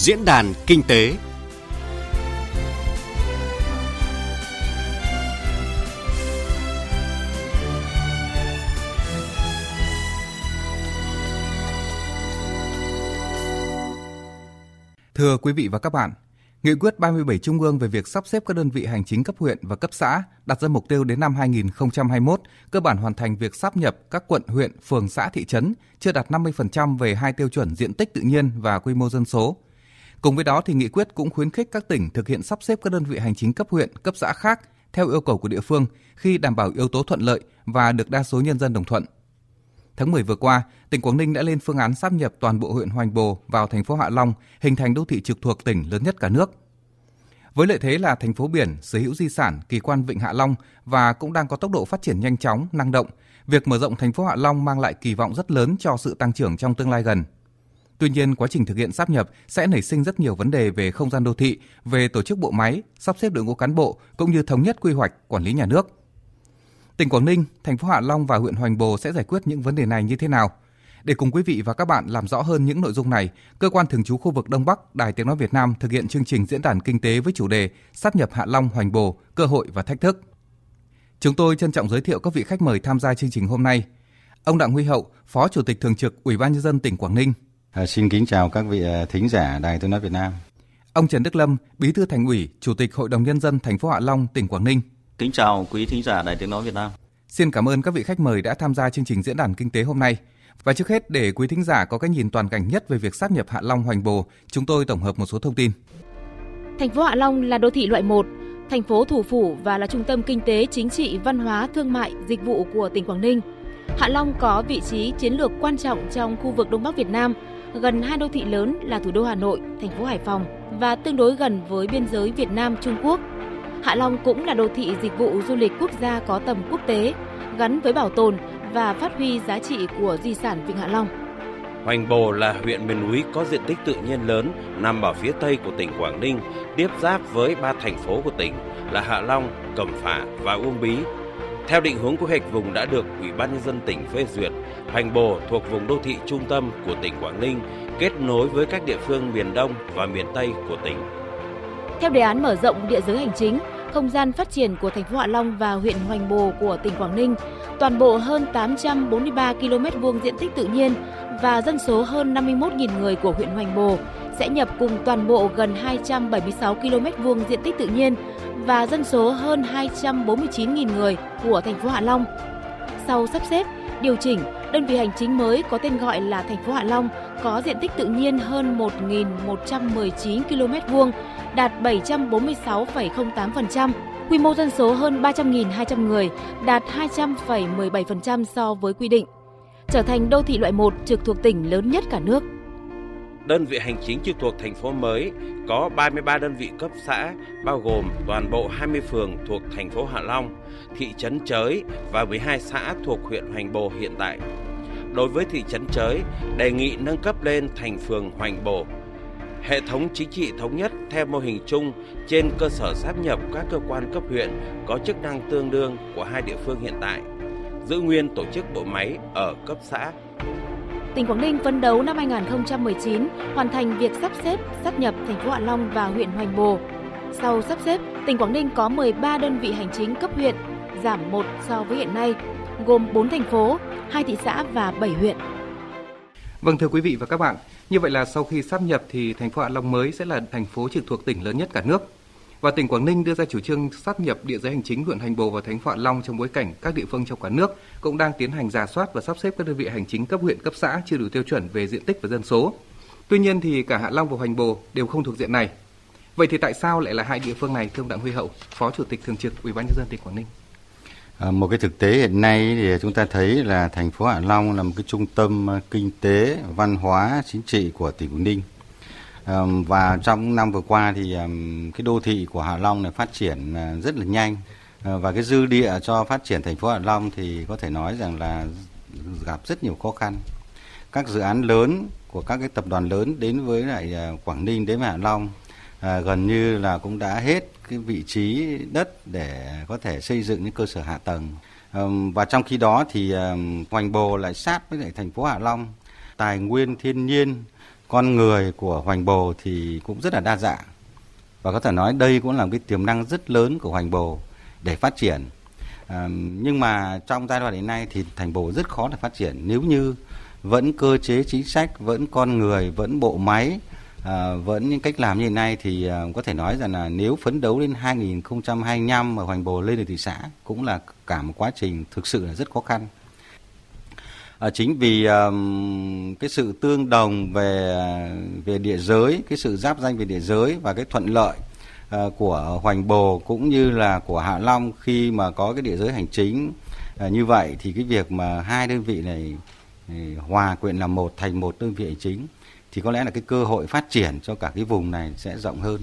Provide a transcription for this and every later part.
Diễn đàn Kinh tế Thưa quý vị và các bạn, Nghị quyết 37 Trung ương về việc sắp xếp các đơn vị hành chính cấp huyện và cấp xã đặt ra mục tiêu đến năm 2021 cơ bản hoàn thành việc sắp nhập các quận, huyện, phường, xã, thị trấn chưa đạt 50% về hai tiêu chuẩn diện tích tự nhiên và quy mô dân số. Cùng với đó thì nghị quyết cũng khuyến khích các tỉnh thực hiện sắp xếp các đơn vị hành chính cấp huyện, cấp xã khác theo yêu cầu của địa phương khi đảm bảo yếu tố thuận lợi và được đa số nhân dân đồng thuận. Tháng 10 vừa qua, tỉnh Quảng Ninh đã lên phương án sáp nhập toàn bộ huyện Hoành Bồ vào thành phố Hạ Long, hình thành đô thị trực thuộc tỉnh lớn nhất cả nước. Với lợi thế là thành phố biển, sở hữu di sản, kỳ quan Vịnh Hạ Long và cũng đang có tốc độ phát triển nhanh chóng, năng động, việc mở rộng thành phố Hạ Long mang lại kỳ vọng rất lớn cho sự tăng trưởng trong tương lai gần. Tuy nhiên, quá trình thực hiện sáp nhập sẽ nảy sinh rất nhiều vấn đề về không gian đô thị, về tổ chức bộ máy, sắp xếp đội ngũ cán bộ cũng như thống nhất quy hoạch, quản lý nhà nước. Tỉnh Quảng Ninh, thành phố Hạ Long và huyện Hoành Bồ sẽ giải quyết những vấn đề này như thế nào? Để cùng quý vị và các bạn làm rõ hơn những nội dung này, cơ quan thường trú khu vực Đông Bắc, Đài Tiếng nói Việt Nam thực hiện chương trình diễn đàn kinh tế với chủ đề Sáp nhập Hạ Long Hoành Bồ, cơ hội và thách thức. Chúng tôi trân trọng giới thiệu các vị khách mời tham gia chương trình hôm nay. Ông Đặng Huy Hậu, Phó Chủ tịch Thường trực Ủy ban nhân dân tỉnh Quảng Ninh. À, xin kính chào các vị à, thính giả Đài Tiếng nói Việt Nam. Ông Trần Đức Lâm, Bí thư Thành ủy, Chủ tịch Hội đồng nhân dân thành phố Hạ Long, tỉnh Quảng Ninh. Kính chào quý thính giả Đài Tiếng nói Việt Nam. Xin cảm ơn các vị khách mời đã tham gia chương trình diễn đàn kinh tế hôm nay. Và trước hết để quý thính giả có cái nhìn toàn cảnh nhất về việc sát nhập Hạ Long Hoành Bồ, chúng tôi tổng hợp một số thông tin. Thành phố Hạ Long là đô thị loại 1, thành phố thủ phủ và là trung tâm kinh tế, chính trị, văn hóa, thương mại, dịch vụ của tỉnh Quảng Ninh. Hạ Long có vị trí chiến lược quan trọng trong khu vực Đông Bắc Việt Nam, gần hai đô thị lớn là thủ đô Hà Nội, thành phố Hải Phòng và tương đối gần với biên giới Việt Nam Trung Quốc. Hạ Long cũng là đô thị dịch vụ du lịch quốc gia có tầm quốc tế, gắn với bảo tồn và phát huy giá trị của di sản Vịnh Hạ Long. Hoành Bồ là huyện miền núi có diện tích tự nhiên lớn nằm ở phía tây của tỉnh Quảng Ninh, tiếp giáp với ba thành phố của tỉnh là Hạ Long, Cẩm Phả và Uông Bí. Theo định hướng quy hoạch vùng đã được Ủy ban nhân dân tỉnh phê duyệt, Hoành Bồ thuộc vùng đô thị trung tâm của tỉnh Quảng Ninh, kết nối với các địa phương miền Đông và miền Tây của tỉnh. Theo đề án mở rộng địa giới hành chính, không gian phát triển của thành phố Hạ Long và huyện Hoành Bồ của tỉnh Quảng Ninh, toàn bộ hơn 843 km vuông diện tích tự nhiên và dân số hơn 51.000 người của huyện Hoành Bồ sẽ nhập cùng toàn bộ gần 276 km vuông diện tích tự nhiên và dân số hơn 249.000 người của thành phố Hạ Long. Sau sắp xếp, điều chỉnh, đơn vị hành chính mới có tên gọi là thành phố Hạ Long có diện tích tự nhiên hơn 1.119 km vuông, đạt 746,08%, quy mô dân số hơn 300.200 người, đạt 200,17% so với quy định, trở thành đô thị loại 1 trực thuộc tỉnh lớn nhất cả nước. Đơn vị hành chính trực thuộc thành phố mới có 33 đơn vị cấp xã, bao gồm toàn bộ 20 phường thuộc thành phố Hạ Long, thị trấn Chới và 12 xã thuộc huyện Hoành Bồ hiện tại. Đối với thị trấn Chới, đề nghị nâng cấp lên thành phường Hoành Bồ. Hệ thống chính trị thống nhất theo mô hình chung trên cơ sở sáp nhập các cơ quan cấp huyện có chức năng tương đương của hai địa phương hiện tại, giữ nguyên tổ chức bộ máy ở cấp xã tỉnh Quảng Ninh phấn đấu năm 2019 hoàn thành việc sắp xếp, sắp nhập thành phố Hạ Long và huyện Hoành Bồ. Sau sắp xếp, tỉnh Quảng Ninh có 13 đơn vị hành chính cấp huyện, giảm 1 so với hiện nay, gồm 4 thành phố, 2 thị xã và 7 huyện. Vâng thưa quý vị và các bạn, như vậy là sau khi sắp nhập thì thành phố Hạ Long mới sẽ là thành phố trực thuộc tỉnh lớn nhất cả nước. Và tỉnh Quảng Ninh đưa ra chủ trương sắp nhập địa giới hành chính huyện Hành Bồ và thành phố Hạ Long trong bối cảnh các địa phương trong cả nước cũng đang tiến hành giả soát và sắp xếp các đơn vị hành chính cấp huyện cấp xã chưa đủ tiêu chuẩn về diện tích và dân số. Tuy nhiên thì cả Hạ Long và Hoành Bồ đều không thuộc diện này. Vậy thì tại sao lại là hai địa phương này thưa ông Đặng Huy Hậu, Phó Chủ tịch thường trực Ủy ban nhân dân tỉnh Quảng Ninh? À, một cái thực tế hiện nay thì chúng ta thấy là thành phố Hạ Long là một cái trung tâm à, kinh tế, văn hóa, chính trị của tỉnh Quảng Ninh và trong năm vừa qua thì cái đô thị của Hạ Long này phát triển à, rất là nhanh ờ, và cái dư địa cho phát triển thành phố Hạ Long thì có thể nói rằng là gặp rất nhiều khó khăn. Các dự án lớn của các cái tập đoàn lớn đến với lại à, Quảng Ninh đến với Hạ Long à, gần như là cũng đã hết cái vị trí đất để có thể xây dựng những cơ sở hạ tầng. và trong khi đó thì Hoành Bồ lại sát với lại thành phố Hạ Long, tài nguyên thiên nhiên con người của Hoành Bồ thì cũng rất là đa dạng và có thể nói đây cũng là một cái tiềm năng rất lớn của Hoành Bồ để phát triển. À, nhưng mà trong giai đoạn hiện nay thì thành Bồ rất khó để phát triển nếu như vẫn cơ chế chính sách, vẫn con người, vẫn bộ máy, à, vẫn những cách làm như hiện nay thì à, có thể nói rằng là nếu phấn đấu đến 2025 mà Hoành Bồ lên được thị xã cũng là cả một quá trình thực sự là rất khó khăn. À, chính vì um, cái sự tương đồng về về địa giới, cái sự giáp danh về địa giới và cái thuận lợi uh, của Hoành Bồ cũng như là của Hạ Long khi mà có cái địa giới hành chính uh, như vậy thì cái việc mà hai đơn vị này hòa quyện làm một thành một đơn vị hành chính thì có lẽ là cái cơ hội phát triển cho cả cái vùng này sẽ rộng hơn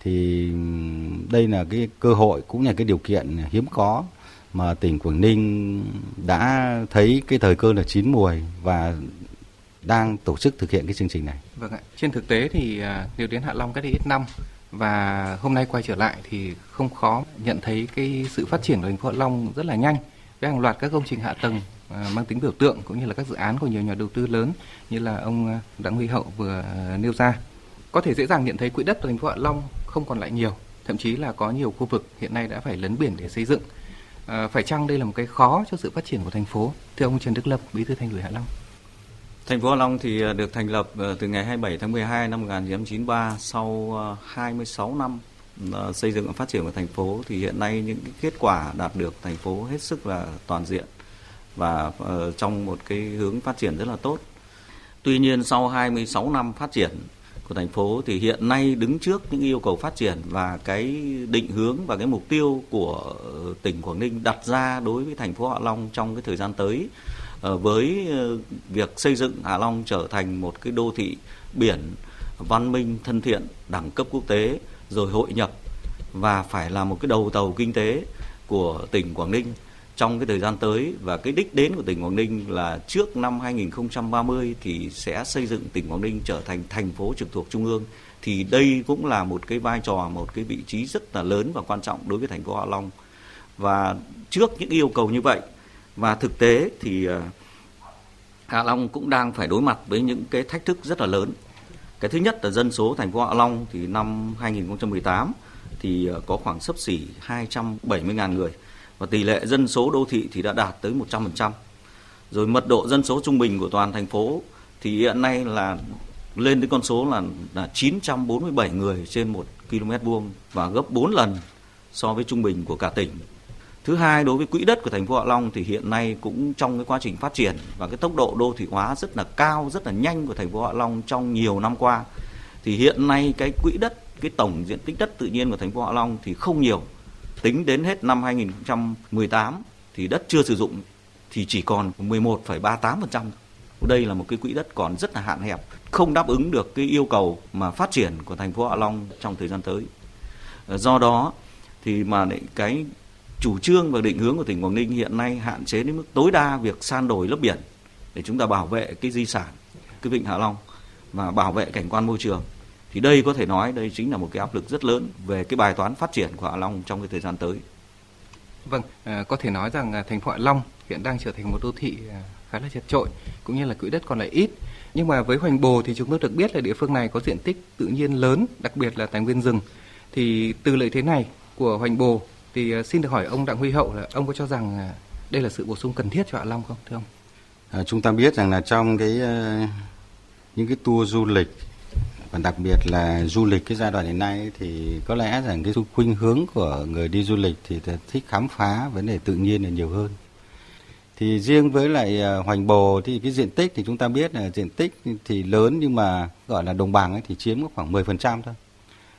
thì đây là cái cơ hội cũng là cái điều kiện hiếm có mà tỉnh Quảng Ninh đã thấy cái thời cơ là chín mùi và đang tổ chức thực hiện cái chương trình này. Vâng ạ. Trên thực tế thì à, nếu đến Hạ Long cách đây ít năm và hôm nay quay trở lại thì không khó nhận thấy cái sự phát triển của thành phố Hạ Long rất là nhanh với hàng loạt các công trình hạ tầng À, mang tính biểu tượng cũng như là các dự án của nhiều nhà đầu tư lớn như là ông à, Đặng Huy Hậu vừa à, nêu ra. Có thể dễ dàng nhận thấy quỹ đất của thành phố Hạ Long không còn lại nhiều, thậm chí là có nhiều khu vực hiện nay đã phải lấn biển để xây dựng À, phải chăng đây là một cái khó cho sự phát triển của thành phố? Thưa ông Trần Đức Lập, Bí thư Thành ủy Hạ Long. Thành phố Hạ Long thì được thành lập từ ngày 27 tháng 12 năm 1993 sau 26 năm xây dựng và phát triển của thành phố thì hiện nay những cái kết quả đạt được thành phố hết sức là toàn diện và ờ, trong một cái hướng phát triển rất là tốt. Tuy nhiên sau 26 năm phát triển của thành phố thì hiện nay đứng trước những yêu cầu phát triển và cái định hướng và cái mục tiêu của ờ, tỉnh Quảng Ninh đặt ra đối với thành phố Hạ Long trong cái thời gian tới ờ, với việc xây dựng Hạ Long trở thành một cái đô thị biển văn minh, thân thiện, đẳng cấp quốc tế, rồi hội nhập và phải là một cái đầu tàu kinh tế của tỉnh Quảng Ninh trong cái thời gian tới và cái đích đến của tỉnh Quảng Ninh là trước năm 2030 thì sẽ xây dựng tỉnh Quảng Ninh trở thành thành phố trực thuộc trung ương, thì đây cũng là một cái vai trò, một cái vị trí rất là lớn và quan trọng đối với thành phố Hạ Long. Và trước những yêu cầu như vậy, và thực tế thì ờ, Hạ Long cũng đang phải đối mặt với những cái thách thức rất là lớn. Cái thứ nhất là dân số thành phố Hạ Long thì năm 2018 thì ờ, có khoảng sấp xỉ 270.000 người và tỷ lệ dân số đô thị thì đã đạt tới 100%. Rồi mật độ dân số trung bình của toàn thành phố thì hiện nay là lên đến con số là là 947 người trên 1 km vuông và gấp 4 lần so với trung bình của cả tỉnh. Thứ hai đối với quỹ đất của thành phố Hạ Long thì hiện nay cũng trong cái quá trình phát triển và cái tốc độ đô thị hóa rất là cao, rất là nhanh của thành phố Hạ Long trong nhiều năm qua. Thì hiện nay cái quỹ đất, cái tổng diện tích đất tự nhiên của thành phố Hạ Long thì không nhiều tính đến hết năm 2018 thì đất chưa sử dụng thì chỉ còn 11,38%. Đây là một cái quỹ đất còn rất là hạn hẹp, không đáp ứng được cái yêu cầu mà phát triển của thành phố Hạ Long trong thời gian tới. Ờ, do đó thì mà cái chủ trương và định hướng của tỉnh Quảng Ninh hiện nay hạn chế đến mức tối đa việc san đổi lớp biển để chúng ta bảo vệ cái di sản cái vịnh Hạ Long và bảo vệ cảnh quan môi trường thì đây có thể nói đây chính là một cái áp lực rất lớn về cái bài toán phát triển của Hạ Long trong cái thời gian tới. Vâng, à, có thể nói rằng à, thành phố Hạ Long hiện đang trở thành một đô thị à, khá là chật trội cũng như là quỹ đất còn lại ít. Nhưng mà với Hoành Bồ thì chúng tôi được biết là địa phương này có diện tích tự nhiên lớn, đặc biệt là tài nguyên rừng. Thì từ lợi thế này của Hoành Bồ thì xin được hỏi ông Đặng Huy Hậu là ông có cho rằng đây là sự bổ sung cần thiết cho Hạ Long không thưa ông? À, chúng ta biết rằng là trong cái những cái tour du lịch và đặc biệt là du lịch cái giai đoạn hiện nay thì có lẽ rằng cái khuynh hướng của người đi du lịch thì thích khám phá vấn đề tự nhiên là nhiều hơn. Thì riêng với lại à, hoành bồ thì cái diện tích thì chúng ta biết là diện tích thì lớn nhưng mà gọi là đồng bằng ấy thì chiếm khoảng 10% thôi.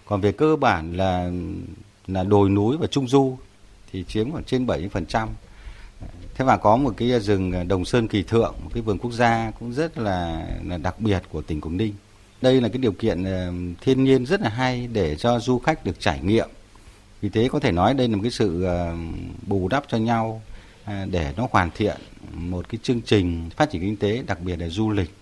Còn về cơ bản là là đồi núi và trung du thì chiếm khoảng trên 70%. Thế và có một cái rừng à, Đồng Sơn Kỳ Thượng, một cái vườn quốc gia cũng rất là, là đặc biệt của tỉnh Quảng Ninh đây là cái điều kiện ờ, thiên nhiên rất là hay để cho du khách được trải nghiệm. Vì thế có thể nói đây là một cái sự ờ, bù đắp cho nhau ờ, để nó hoàn thiện một cái chương trình phát triển kinh tế, đặc biệt là du lịch.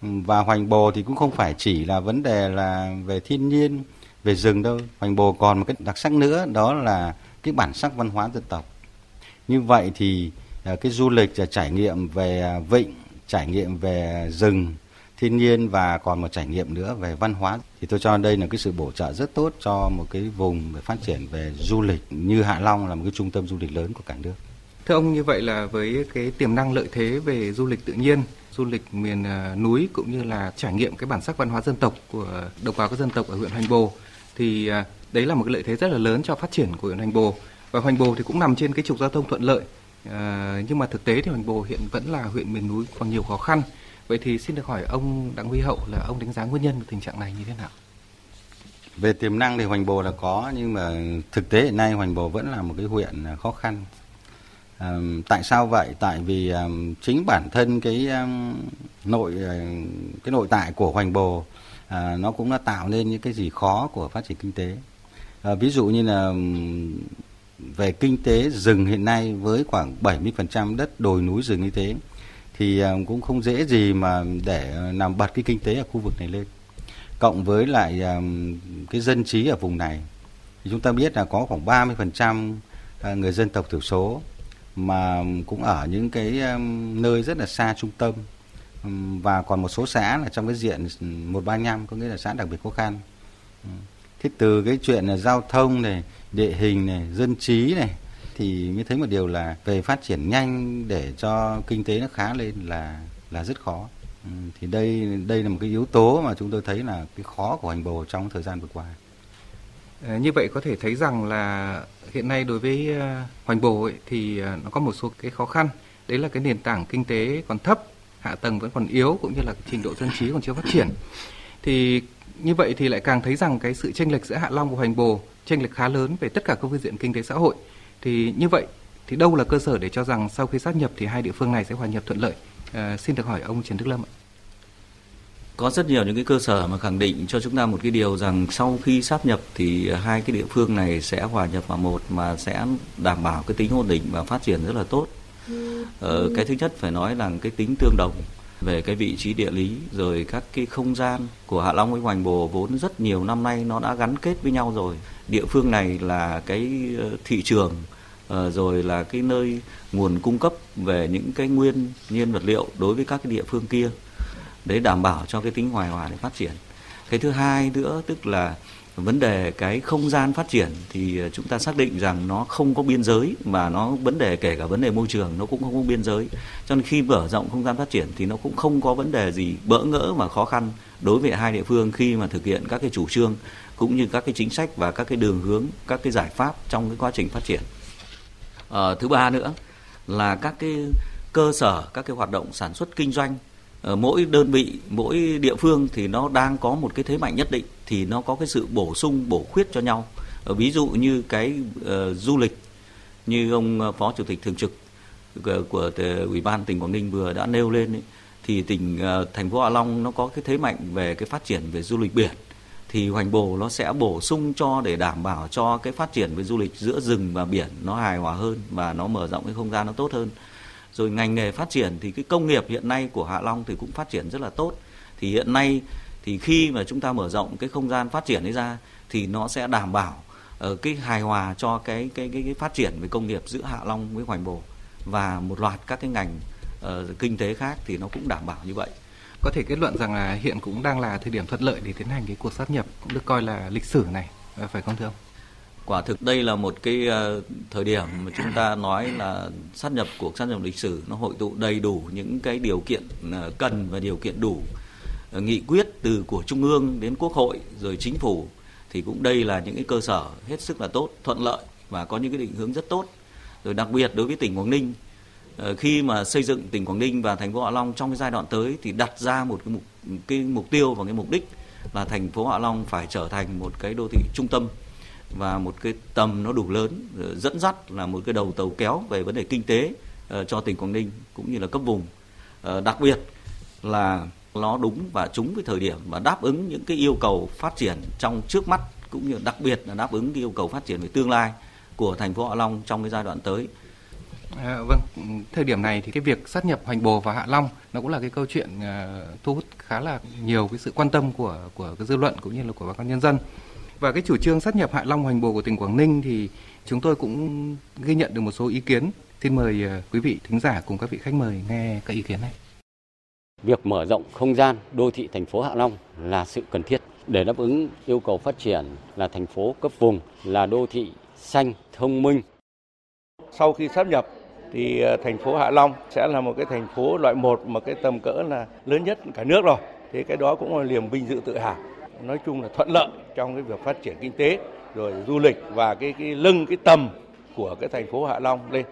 Và hoành bồ thì cũng không phải chỉ là vấn đề là về thiên nhiên, về rừng đâu. Hoành bồ còn một cái đặc sắc nữa, đó là cái bản sắc văn hóa dân tộc. Như vậy thì cái du lịch trải nghiệm về vịnh, trải nghiệm về rừng thiên nhiên và còn một trải nghiệm nữa về văn hóa. Thì tôi cho đây là cái sự bổ trợ rất tốt cho một cái vùng để phát triển về du lịch như Hạ Long là một cái trung tâm du lịch lớn của cả nước. Thưa ông như vậy là với cái tiềm năng lợi thế về du lịch tự nhiên, du lịch miền à, núi cũng như là trải nghiệm cái bản sắc văn hóa dân tộc của đồng bào các dân tộc ở huyện Hoành Bồ thì à, đấy là một cái lợi thế rất là lớn cho phát triển của huyện Hoành Bồ. Và Hoành Bồ thì cũng nằm trên cái trục giao thông thuận lợi à, nhưng mà thực tế thì Hoành Bồ hiện vẫn là huyện miền núi còn nhiều khó khăn vậy thì xin được hỏi ông Đặng Huy Hậu là ông đánh giá nguyên nhân của tình trạng này như thế nào về tiềm năng thì Hoành Bồ là có nhưng mà thực tế hiện nay Hoành Bồ vẫn là một cái huyện à, khó khăn À, tại sao vậy? Tại vì à, chính bản thân cái à, nội cái nội tại của Hoành Bồ à, nó cũng đã tạo nên những cái gì khó của phát triển kinh tế. À, ví dụ như là về kinh tế rừng hiện nay với khoảng 70% đất đồi núi rừng như thế thì à, cũng không dễ gì mà để à, làm bật cái kinh tế ở khu vực này lên. Cộng với lại à, cái dân trí ở vùng này thì chúng ta biết là có khoảng 30% người dân tộc thiểu số mà cũng ở những cái nơi rất là xa trung tâm và còn một số xã là trong cái diện 135 có nghĩa là xã đặc biệt khó khăn. Thế từ cái chuyện là giao thông này, địa hình này, dân trí này thì mới thấy một điều là về phát triển nhanh để cho kinh tế nó khá lên là là rất khó. Ừ, thì đây đây là một cái yếu tố mà chúng tôi thấy là cái khó của hành bồ trong thời gian vừa qua. Ờ, như vậy có thể thấy rằng là hiện nay đối với ờ, Hoành Bồ ấy, thì ờ, nó có một số cái khó khăn. Đấy là cái nền tảng kinh tế còn thấp, hạ tầng vẫn còn yếu cũng như là trình độ dân trí còn chưa phát triển. Thì như vậy thì lại càng thấy rằng cái sự chênh lệch giữa Hạ Long và Hoành Bồ chênh lệch khá lớn về tất cả các phương diện kinh tế xã hội. Thì như vậy thì đâu là cơ sở để cho rằng sau khi sát nhập thì hai địa phương này sẽ hòa nhập thuận lợi? À, xin được hỏi ông Trần Đức Lâm ạ có rất nhiều những cái cơ sở mà khẳng định cho chúng ta một cái điều rằng sau khi sáp nhập thì hai cái địa phương này sẽ hòa nhập vào một mà sẽ đảm bảo cái tính ổn định và phát triển rất là tốt. Ờ, cái thứ nhất phải nói là cái tính tương đồng về cái vị trí địa lý, rồi các cái không gian của Hạ Long với Hoành Bồ vốn rất nhiều năm nay nó đã gắn kết với nhau rồi. Địa phương này là cái ờ, thị trường ờ, rồi là cái nơi nguồn cung cấp về những cái nguyên nhiên vật liệu đối với các cái địa phương kia để đảm bảo cho cái tính hoài hòa để phát triển cái thứ hai nữa, tức là vấn đề cái không gian phát triển thì ờ, chúng ta xác định rằng nó không có biên giới mà nó vấn đề kể cả vấn đề môi trường nó cũng không có biên giới. Cho nên khi mở rộng không gian phát triển thì nó cũng không có vấn đề gì bỡ ngỡ mà khó khăn đối với hai địa phương khi mà thực hiện các cái chủ trương cũng như các cái chính sách và các cái đường hướng các cái giải pháp trong cái quá trình phát triển. À, thứ ba nữa là các cái cơ sở các cái hoạt động sản xuất kinh doanh ở mỗi đơn vị mỗi địa phương thì nó đang có một cái thế mạnh nhất định thì nó có cái sự bổ sung bổ khuyết cho nhau. Ờ, ví dụ như cái uh, du lịch như ông ờ, phó chủ tịch thường trực của, của ủy ban tỉnh quảng ninh vừa đã nêu lên ấy, thì tỉnh uh, thành phố hạ long nó có cái thế mạnh về cái phát triển về du lịch biển. Thì hoành bồ nó sẽ bổ sung cho để đảm bảo cho cái phát triển về du lịch giữa rừng và biển nó hài hòa hơn và nó mở rộng cái không gian nó tốt hơn. Rồi ngành nghề phát triển thì cái công nghiệp hiện nay của Hạ Long thì cũng phát triển rất là tốt. Thì hiện nay thì khi mà chúng ta mở rộng cái không gian phát triển ấy ra thì nó sẽ đảm bảo uh, cái hài hòa cho cái, cái cái cái phát triển về công nghiệp giữa Hạ Long với Hoành Bồ và một loạt các cái ngành uh, kinh tế khác thì nó cũng đảm bảo như vậy có thể kết luận rằng là hiện cũng đang là thời điểm thuận lợi để tiến hành cái cuộc sát nhập cũng được coi là lịch sử này phải không thưa ông? quả thực đây là một cái ờ, thời điểm mà chúng ta nói là sát nhập cuộc sát nhập lịch sử nó hội tụ đầy đủ những cái điều kiện ờ, cần và điều kiện đủ ờ, Ờ, nghị quyết từ của trung ương đến quốc hội rồi chính phủ thì cũng đây là những cái cơ sở hết sức là tốt, thuận lợi và có những cái định hướng rất tốt. Rồi đặc biệt đối với tỉnh Quảng Ninh ờ, khi mà xây dựng tỉnh Quảng Ninh và thành phố Hạ Long trong cái giai đoạn tới thì đặt ra một cái mục cái mục tiêu và cái mục đích là thành phố Hạ Long phải trở thành một cái đô thị trung tâm và một cái tầm nó đủ lớn ờ, dẫn dắt là một cái đầu tàu kéo về vấn đề kinh tế cho tỉnh Quảng Ninh cũng như là cấp vùng. Đặc biệt là nó đúng và trúng với thời điểm và đáp ứng những cái yêu cầu phát triển trong trước mắt cũng như đặc biệt là đáp ứng cái yêu cầu phát triển về tương lai của thành phố Hạ Long trong cái giai đoạn tới. À, vâng, thời điểm này thì cái việc sát nhập Hoành Bồ và Hạ Long nó cũng là cái câu chuyện uh, thu hút khá là nhiều cái sự quan tâm của của cái dư luận cũng như là của bà con nhân dân. Và cái chủ trương sát nhập Hạ Long Hoành Bồ của tỉnh Quảng Ninh thì chúng tôi cũng ghi nhận được một số ý kiến. Xin mời ờ, quý vị thính giả cùng các vị khách mời nghe các ý kiến này việc mở rộng không gian đô thị thành phố Hạ Long là sự cần thiết để đáp ứng yêu cầu phát triển là thành phố cấp vùng, là đô thị xanh, thông minh. Sau khi sắp nhập thì ờ, thành phố Hạ Long sẽ là một cái thành phố loại 1 mà cái tầm cỡ là lớn nhất cả nước rồi. Thế cái đó cũng là niềm vinh dự tự hào. Nói chung là thuận lợi trong cái việc phát triển kinh tế rồi du lịch và cái cái lưng cái tầm của cái thành phố Hạ Long lên.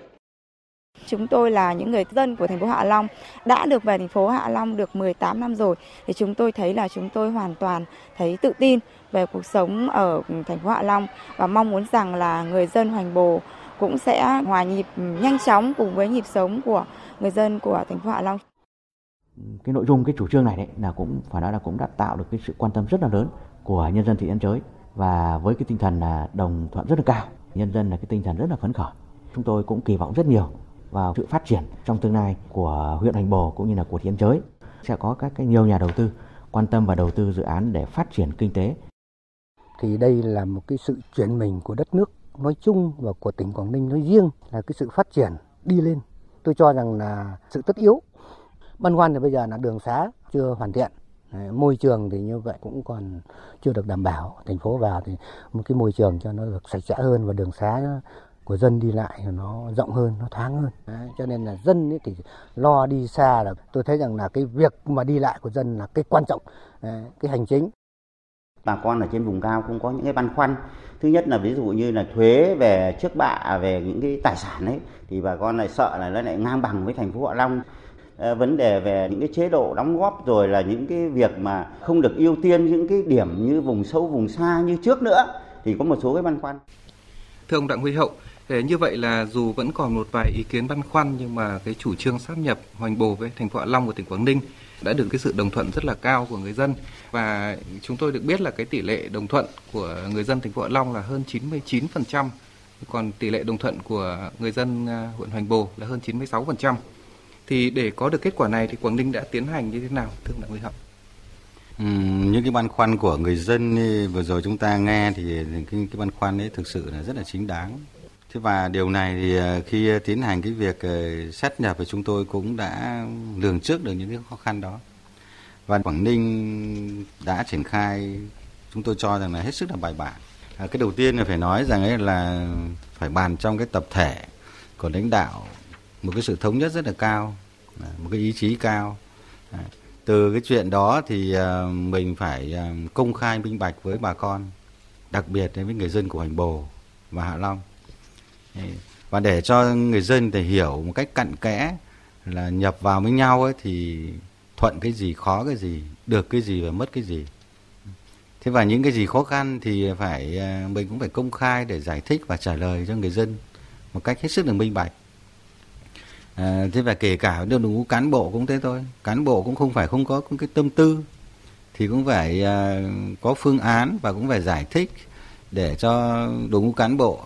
Chúng tôi là những người dân của thành phố Hạ Long đã được về thành phố Hạ Long được 18 năm rồi thì chúng tôi thấy là chúng tôi hoàn toàn thấy tự tin về cuộc sống ở thành phố Hạ Long và mong muốn rằng là người dân Hoành Bồ cũng sẽ hòa nhịp nhanh chóng cùng với nhịp sống của người dân của thành phố Hạ Long. Cái nội dung cái chủ trương này đấy là cũng phải nói là cũng đã tạo được cái sự quan tâm rất là lớn của nhân dân thị trấn Chới và với cái tinh thần là đồng thuận rất là cao, nhân dân là cái tinh thần rất là phấn khởi. Chúng tôi cũng kỳ vọng rất nhiều vào sự phát triển trong tương lai của huyện Hoành Bồ cũng như là của thị trấn Chới. Sẽ có các cái nhiều nhà đầu tư quan tâm và đầu tư dự án để phát triển kinh tế. Thì đây là một cái sự chuyển mình của đất nước nói chung và của tỉnh Quảng Ninh nói riêng là cái sự phát triển đi lên. Tôi cho rằng là sự tất yếu. Băn khoăn thì bây giờ là đường xá chưa hoàn thiện. Môi trường thì như vậy cũng còn chưa được đảm bảo. Thành phố vào thì một cái môi trường cho nó được sạch sẽ hơn và đường xá của dân đi lại nó rộng hơn, nó thoáng hơn. Đấy, cho nên là dân ấy thì lo đi xa là tôi thấy rằng là cái việc mà đi lại của dân là cái quan trọng, đấy, cái hành chính. Bà con ở trên vùng cao cũng có những cái băn khoăn. Thứ nhất là ví dụ như là thuế về trước bạ về những cái tài sản ấy thì bà con lại sợ là nó lại ngang bằng với thành phố Hạ Long vấn đề về những cái chế độ đóng góp rồi là những cái việc mà không được ưu tiên những cái điểm như vùng sâu vùng xa như trước nữa thì có một số cái băn khoăn. Thưa ông Đặng Huy Hậu, Thế như vậy là dù vẫn còn một vài ý kiến băn khoăn nhưng mà cái chủ trương sáp nhập Hoành Bồ với thành phố Hạ Long của tỉnh Quảng Ninh đã được cái sự đồng thuận rất là cao của người dân và chúng tôi được biết là cái tỷ lệ đồng thuận của người dân thành phố Hạ Long là hơn 99%, còn tỷ lệ đồng thuận của người dân à, huyện Hoành Bồ là hơn 96%. Thì để có được kết quả này thì Quảng Ninh đã tiến hành như thế nào thưa Đặng Huy Hậu? Ừ, những cái băn khoăn của người dân vừa rồi chúng ta nghe thì cái, cái băn khoăn ấy thực sự là rất là chính đáng Thế và điều này thì ờ, khi tiến hành cái việc sát xét nhập thì chúng tôi cũng đã lường trước được những cái khó khăn đó. Và Quảng Ninh đã triển khai chúng tôi cho rằng là hết sức là bài bản. À, cái đầu tiên là phải nói rằng ấy là phải bàn trong cái tập thể của lãnh đạo một cái sự thống nhất rất là cao, một cái ý chí cao. À, từ cái chuyện đó thì mình phải công khai minh bạch với bà con, đặc biệt với người dân của Hoành Bồ và Hạ Long và để cho người dân để hiểu một cách cặn kẽ là nhập vào với nhau ấy thì thuận cái gì khó cái gì được cái gì và mất cái gì. Thế và những cái gì khó khăn thì phải à, mình cũng phải công khai để giải thích và trả lời cho người dân một cách hết sức là minh bạch. À, thế và kể cả đội ngũ cán bộ cũng thế thôi. Cán bộ cũng không phải không có cái tâm tư thì cũng phải à, có phương án và cũng phải giải thích để cho đội ngũ cán bộ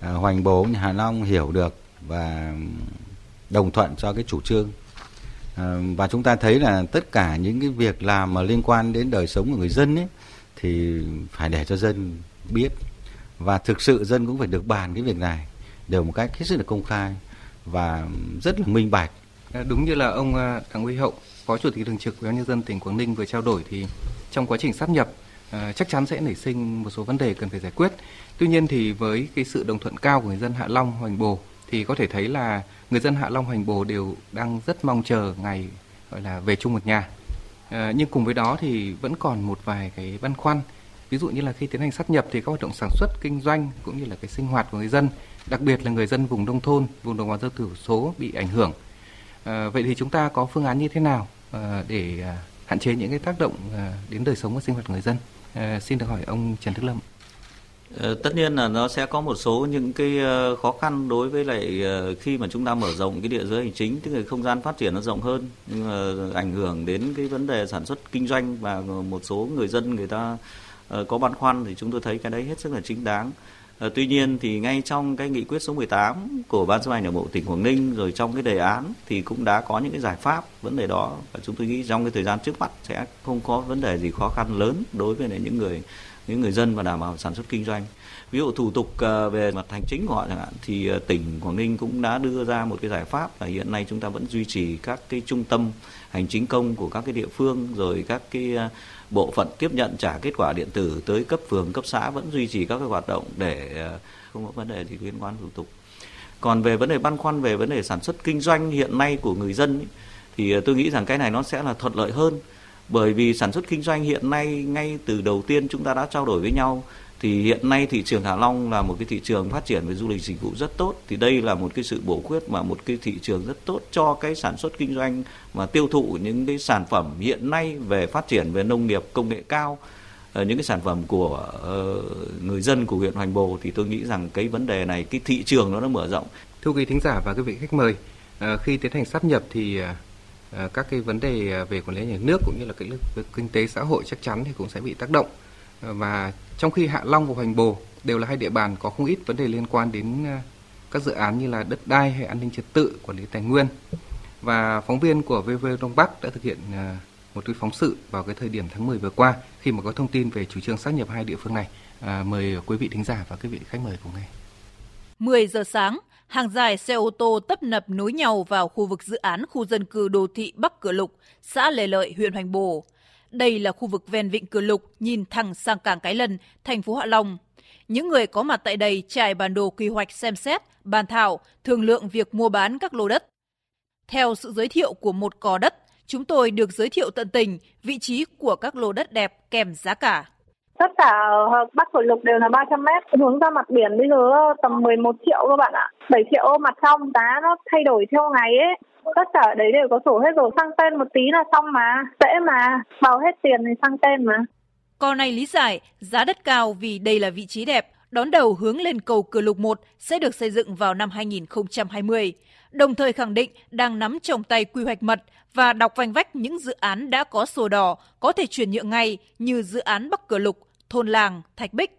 à, hoành bố nhà Hà Long hiểu được và đồng thuận cho cái chủ trương. À, và chúng ta thấy là tất cả những cái việc làm mà liên quan đến đời sống của người dân ấy thì phải để cho dân biết. Và thực sự dân cũng phải được bàn cái việc này đều một cách hết sức là công khai và rất là minh bạch. À, đúng như là ông à, Đặng Huy Hậu phó chủ tịch thường trực ủy ban nhân dân tỉnh Quảng Ninh vừa trao đổi thì trong quá trình sắp nhập Ờ, chắc chắn sẽ nảy sinh một số vấn đề cần phải giải quyết Tuy nhiên thì với cái sự đồng thuận cao của người dân Hạ Long, Hoành Bồ thì có thể thấy là người dân Hạ Long, Hoành Bồ đều đang rất mong chờ ngày gọi là về chung một nhà. Ờ, nhưng cùng với đó thì vẫn còn một vài cái băn khoăn. Ví dụ như là khi tiến hành sát nhập thì các hoạt động sản xuất, kinh doanh cũng như là cái sinh hoạt của người dân, đặc biệt là người dân vùng nông thôn, vùng đồng bào dân thiểu số bị ảnh hưởng. À, vậy thì chúng ta có phương án như thế nào à, để à, hạn chế những cái tác động à, đến đời sống và sinh hoạt của người dân? À, xin được hỏi ông Trần Đức Lâm. Ờ, tất nhiên là nó sẽ có một số những cái ờ, khó khăn đối với lại khi mà chúng ta mở rộng cái địa giới hành chính tức là không gian phát triển nó rộng hơn nhưng mà ảnh hưởng đến cái vấn đề sản xuất kinh doanh và một số người dân người ta có băn khoăn thì chúng tôi thấy cái đấy hết sức là chính đáng. Ờ, tuy nhiên thì ngay trong cái nghị quyết số 18 của ban chấp hành đảng bộ tỉnh Quảng Ninh, rồi trong cái đề án thì cũng đã có những cái giải pháp vấn đề đó. Và chúng tôi nghĩ trong cái thời gian trước mắt sẽ không có vấn đề gì khó khăn lớn đối với những người những người dân và đảm bảo sản xuất kinh doanh. Ví dụ thủ tục ờ, về mặt hành chính của họ chẳng hạn, thì ờ, tỉnh Quảng Ninh cũng đã đưa ra một cái giải pháp là hiện nay chúng ta vẫn duy trì các cái trung tâm hành chính công của các cái địa phương, rồi các cái bộ phận tiếp nhận trả kết quả điện tử tới cấp phường cấp xã vẫn duy trì các cái hoạt động để ờ, không có vấn đề gì liên quan thủ tục. Còn về vấn đề băn khoăn về vấn đề sản xuất kinh doanh hiện nay của người dân ý, thì ờ, tôi nghĩ rằng cái này nó sẽ là thuận lợi hơn. Bởi vì sản xuất kinh doanh hiện nay ngay từ đầu tiên chúng ta đã trao đổi với nhau thì hiện nay thị trường Hạ Long là một cái thị trường phát triển về du lịch dịch vụ rất tốt. Thì đây là một cái sự bổ khuyết mà một cái thị trường rất tốt cho cái sản xuất kinh doanh và tiêu thụ những cái sản phẩm hiện nay về phát triển về nông nghiệp công nghệ cao. Ờ, những cái sản phẩm của ờ, người dân của huyện Hoành Bồ thì tôi nghĩ rằng cái vấn đề này cái thị trường nó nó mở rộng. Thưa quý thính giả và quý vị khách mời, ờ, khi tiến hành sắp nhập thì các cái vấn đề về quản lý nhà nước cũng như là cái kinh tế xã hội chắc chắn thì cũng sẽ bị tác động. Và trong khi Hạ Long và Hoành Bồ đều là hai địa bàn có không ít vấn đề liên quan đến ờ, các dự án như là đất đai hay an ninh trật tự, quản lý tài nguyên. Và phóng viên của VV Đông Bắc đã thực hiện ờ, một cái phóng sự vào cái thời điểm tháng 10 vừa qua khi mà có thông tin về chủ trương sát nhập hai địa phương này. À, mời quý vị thính giả và quý vị khách mời cùng nghe. 10 giờ sáng, hàng dài xe ô tô tấp nập nối nhau vào khu vực dự án khu dân cư đô thị Bắc Cửa Lục, xã Lê Lợi, huyện Hoành Bồ. Đây là khu vực ven vịnh Cửa Lục, nhìn thẳng sang cảng Cái Lần, thành phố Hạ Long. Những người có mặt tại đây trải bản đồ quy hoạch xem xét, bàn thảo, thương lượng việc mua bán các lô đất. Theo sự giới thiệu của một cò đất, chúng tôi được giới thiệu tận tình vị trí của các lô đất đẹp kèm giá cả. Tất cả ở Bắc Cửa Lục đều là 300 mét, hướng ra mặt biển bây giờ tầm 11 triệu các bạn ạ. 7 triệu mặt trong giá nó thay đổi theo ngày ấy tất cả đấy đều có sổ hết rồi. Sang tên một tí là xong mà. Dễ mà. Vào hết tiền thì sang tên mà. Cò này lý giải giá đất cao vì đây là vị trí đẹp, đón đầu hướng lên cầu Cửa Lục 1 sẽ được xây dựng vào năm 2020, đồng thời khẳng định đang nắm trong tay quy hoạch mật và đọc vành vách những dự án đã có sổ đỏ có thể chuyển nhượng ngay như dự án Bắc Cửa Lục, Thôn Làng, Thạch Bích.